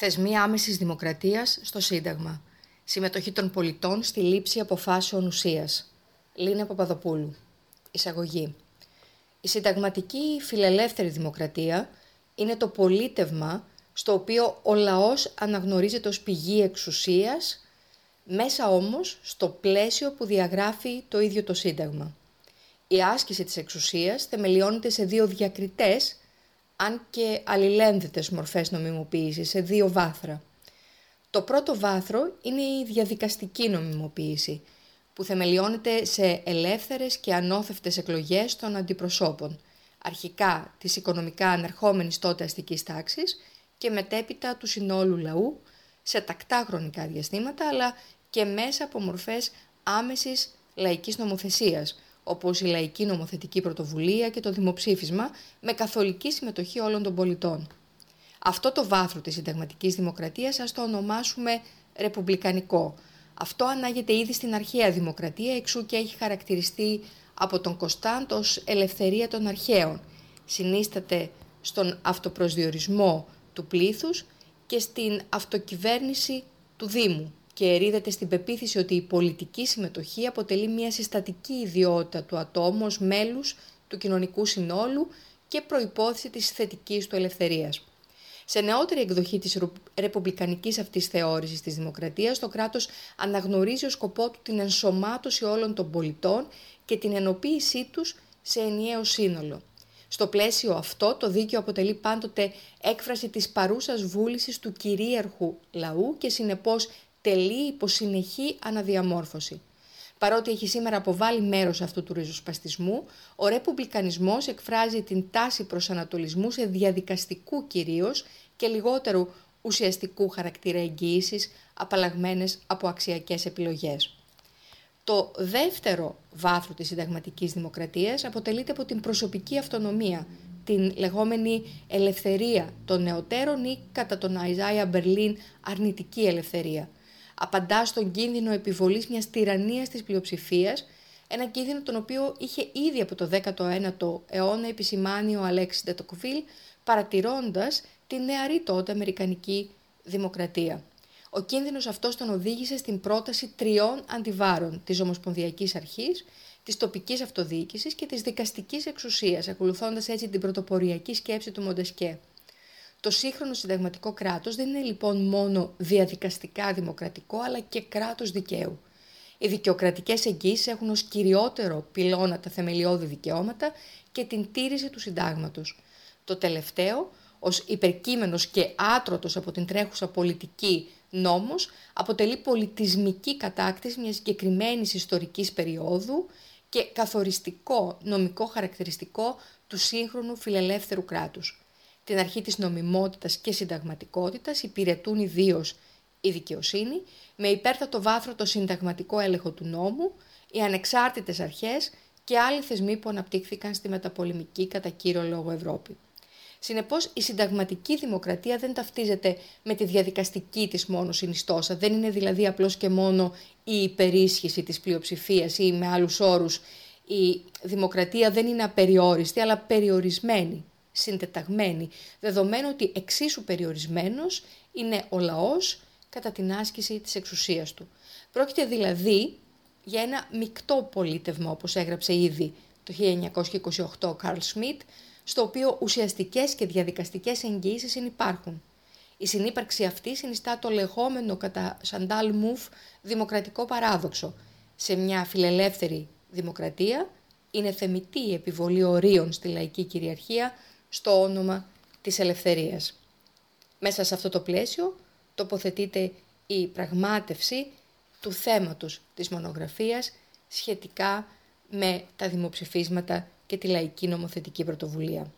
Θεσμοί άμεσης δημοκρατίας στο Σύνταγμα. Συμμετοχή των πολιτών στη λήψη αποφάσεων ουσίας. Λίνα Παπαδοπούλου. Εισαγωγή. Η συνταγματική φιλελεύθερη δημοκρατία είναι το πολίτευμα στο οποίο ο λαός αναγνωρίζεται ως πηγή εξουσίας, μέσα όμως στο πλαίσιο που διαγράφει το ίδιο το Σύνταγμα. Η άσκηση της εξουσίας θεμελιώνεται σε δύο διακριτές αν και αλληλένδετες μορφές νομιμοποίησης σε δύο βάθρα. Το πρώτο βάθρο είναι η διαδικαστική νομιμοποίηση, που θεμελιώνεται σε ελεύθερες και ανώθευτες εκλογές των αντιπροσώπων, αρχικά της οικονομικά ανερχόμενης τότε αστικής τάξης και μετέπειτα του συνόλου λαού, σε τακτά χρονικά διαστήματα, αλλά και μέσα από μορφές άμεσης λαϊκής νομοθεσίας, όπως η λαϊκή νομοθετική πρωτοβουλία και το δημοψήφισμα, με καθολική συμμετοχή όλων των πολιτών. Αυτό το βάθρο της συνταγματικής δημοκρατίας ας το ονομάσουμε ρεπουμπλικανικό. Αυτό ανάγεται ήδη στην αρχαία δημοκρατία, εξού και έχει χαρακτηριστεί από τον Κωνσταντ ως ελευθερία των αρχαίων. Συνίσταται στον αυτοπροσδιορισμό του πλήθους και στην αυτοκυβέρνηση του Δήμου και ερίδεται στην πεποίθηση ότι η πολιτική συμμετοχή αποτελεί μια συστατική ιδιότητα του ατόμου ως μέλους του κοινωνικού συνόλου και προϋπόθεση της θετικής του ελευθερίας. Σε νεότερη εκδοχή της ρεπουμπλικανικής αυτής θεώρησης της δημοκρατίας, το κράτος αναγνωρίζει ως σκοπό του την ενσωμάτωση όλων των πολιτών και την ενοποίησή τους σε ενιαίο σύνολο. Στο πλαίσιο αυτό, το δίκαιο αποτελεί πάντοτε έκφραση της παρούσας βούλησης του κυρίαρχου λαού και συνεπώς τελεί υποσυνεχή αναδιαμόρφωση. Παρότι έχει σήμερα αποβάλει μέρος αυτού του ριζοσπαστισμού, ο ρεπουμπλικανισμός εκφράζει την τάση προσανατολισμού σε διαδικαστικού κυρίως και λιγότερου ουσιαστικού χαρακτήρα εγγύησης, απαλλαγμένες από αξιακές επιλογές. Το δεύτερο βάθρο της συνταγματικής δημοκρατίας αποτελείται από την προσωπική αυτονομία, την λεγόμενη ελευθερία των νεωτέρων ή κατά τον Αϊζάια Μπερλίν αρνητική ελευθερία – απαντά στον κίνδυνο επιβολής μιας τυραννίας της πλειοψηφίας, ένα κίνδυνο τον οποίο είχε ήδη από το 19ο αιώνα επισημάνει ο Αλέξης Ντετοκβίλ, παρατηρώντας τη νεαρή τότε Αμερικανική δημοκρατία. Ο κίνδυνος αυτός τον οδήγησε στην πρόταση τριών αντιβάρων της Ομοσπονδιακής Αρχής, της τοπικής αυτοδιοίκησης και της δικαστικής εξουσίας, ακολουθώντας έτσι την πρωτοποριακή σκέψη του Μοντεσκέ. Το σύγχρονο συνταγματικό κράτος δεν είναι λοιπόν μόνο διαδικαστικά δημοκρατικό, αλλά και κράτος δικαίου. Οι δικαιοκρατικές εγγύσεις έχουν ως κυριότερο πυλώνα τα θεμελιώδη δικαιώματα και την τήρηση του συντάγματος. Το τελευταίο, ως υπερκείμενος και άτρωτος από την τρέχουσα πολιτική νόμος, αποτελεί πολιτισμική κατάκτηση μιας συγκεκριμένης ιστορικής περίοδου και καθοριστικό νομικό χαρακτηριστικό του σύγχρονου φιλελεύθερου κράτους την αρχή της νομιμότητας και συνταγματικότητας υπηρετούν ιδίως η δικαιοσύνη, με υπέρτατο βάθρο το συνταγματικό έλεγχο του νόμου, οι ανεξάρτητες αρχές και άλλοι θεσμοί που αναπτύχθηκαν στη μεταπολεμική κατά κύριο λόγο Ευρώπη. Συνεπώς η συνταγματική δημοκρατία δεν ταυτίζεται με τη διαδικαστική της μόνο συνιστόσα, δεν είναι δηλαδή απλώς και μόνο η υπερίσχυση της πλειοψηφίας ή με άλλους όρους η δημοκρατία δεν είναι απεριόριστη αλλά περιορισμένη συντεταγμένη, δεδομένου ότι εξίσου περιορισμένος είναι ο λαός κατά την άσκηση της εξουσίας του. Πρόκειται δηλαδή για ένα μεικτό πολίτευμα, όπως έγραψε ήδη το 1928 ο Καρλ Σμιτ, στο οποίο ουσιαστικές και διαδικαστικές εγγύησεις υπάρχουν. Η συνύπαρξη αυτή συνιστά το λεγόμενο κατά Σαντάλ Μουφ δημοκρατικό παράδοξο. Σε μια φιλελεύθερη δημοκρατία είναι θεμητή η επιβολή ορίων στη λαϊκή κυριαρχία στο όνομα της ελευθερίας. Μέσα σε αυτό το πλαίσιο τοποθετείται η πραγμάτευση του θέματος της μονογραφίας σχετικά με τα δημοψηφίσματα και τη λαϊκή νομοθετική πρωτοβουλία.